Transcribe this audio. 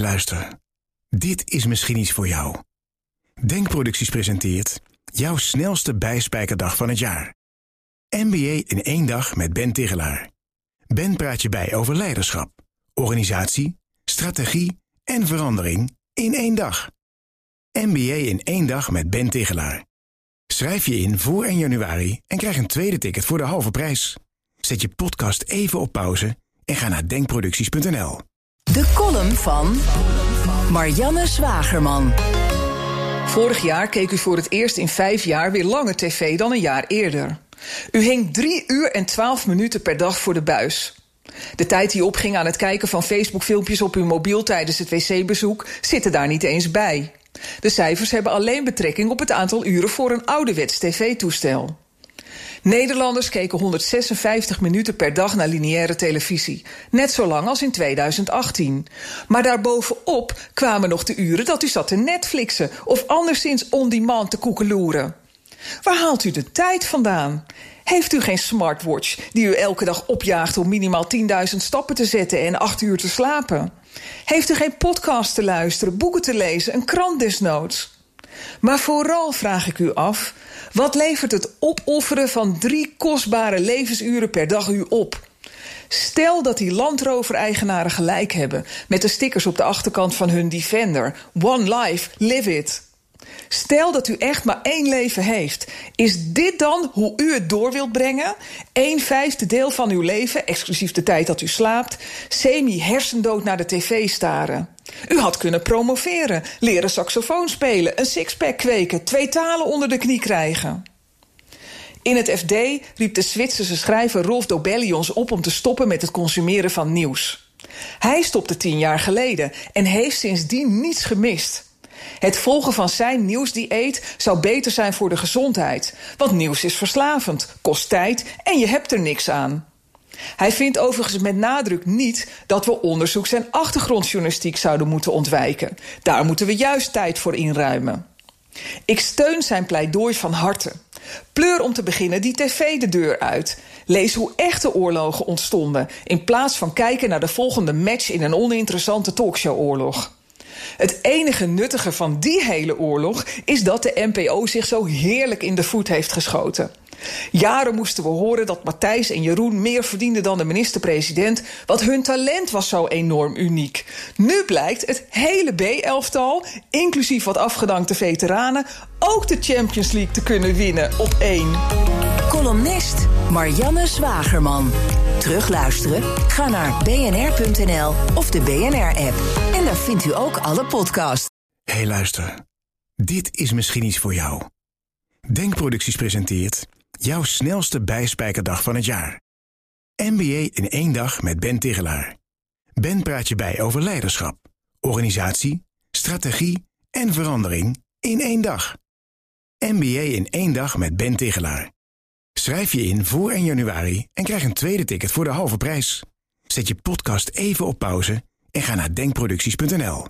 luister. Dit is misschien iets voor jou. Denkproducties presenteert jouw snelste bijspijkerdag van het jaar. MBA in één dag met Ben Tigelaar. Ben praat je bij over leiderschap, organisatie, strategie en verandering in één dag. MBA in één dag met Ben Tigelaar. Schrijf je in voor 1 januari en krijg een tweede ticket voor de halve prijs. Zet je podcast even op pauze en ga naar denkproducties.nl. De column van Marianne Zwagerman. Vorig jaar keek u voor het eerst in vijf jaar weer langer tv dan een jaar eerder. U hing drie uur en twaalf minuten per dag voor de buis. De tijd die opging aan het kijken van Facebook-filmpjes op uw mobiel tijdens het wc-bezoek zit er daar niet eens bij. De cijfers hebben alleen betrekking op het aantal uren voor een ouderwets tv-toestel. Nederlanders keken 156 minuten per dag naar lineaire televisie. Net zo lang als in 2018. Maar daarbovenop kwamen nog de uren dat u zat te Netflixen... of anderszins on-demand te koekeloeren. Waar haalt u de tijd vandaan? Heeft u geen smartwatch die u elke dag opjaagt om minimaal 10.000 stappen te zetten en 8 uur te slapen? Heeft u geen podcast te luisteren, boeken te lezen, een krant desnoods? Maar vooral vraag ik u af: wat levert het opofferen van drie kostbare levensuren per dag u op? Stel dat die landrover-eigenaren gelijk hebben met de stickers op de achterkant van hun Defender: One life, live it. Stel dat u echt maar één leven heeft. Is dit dan hoe u het door wilt brengen? Een vijfde deel van uw leven, exclusief de tijd dat u slaapt, semi-hersendood naar de tv staren. U had kunnen promoveren, leren saxofoon spelen, een sixpack kweken, twee talen onder de knie krijgen. In het FD riep de Zwitserse schrijver Rolf Dobelli ons op om te stoppen met het consumeren van nieuws. Hij stopte tien jaar geleden en heeft sindsdien niets gemist. Het volgen van zijn nieuwsdieet zou beter zijn voor de gezondheid. Want nieuws is verslavend, kost tijd en je hebt er niks aan. Hij vindt overigens met nadruk niet dat we onderzoeks- en achtergrondjournalistiek zouden moeten ontwijken. Daar moeten we juist tijd voor inruimen. Ik steun zijn pleidooi van harte. Pleur om te beginnen die tv de deur uit. Lees hoe echte oorlogen ontstonden, in plaats van kijken naar de volgende match in een oninteressante talkshowoorlog. Het enige nuttige van die hele oorlog is dat de NPO zich zo heerlijk in de voet heeft geschoten. Jaren moesten we horen dat Matthijs en Jeroen meer verdienden dan de minister-president, want hun talent was zo enorm uniek. Nu blijkt het hele B-elftal, inclusief wat afgedankte veteranen, ook de Champions League te kunnen winnen op één. Columnist Marianne Zwagerman. Terugluisteren? Ga naar bnr.nl of de BNR-app. En daar vindt u ook alle podcasts. hey, luister. Dit is misschien iets voor jou. Denkproducties presenteert jouw snelste bijspijkerdag van het jaar. MBA in één dag met Ben Tigelaar. Ben praat je bij over leiderschap, organisatie, strategie en verandering in één dag. MBA in één dag met Ben Tigelaar. Schrijf je in voor 1 januari en krijg een tweede ticket voor de halve prijs. Zet je podcast even op pauze en ga naar denkproducties.nl.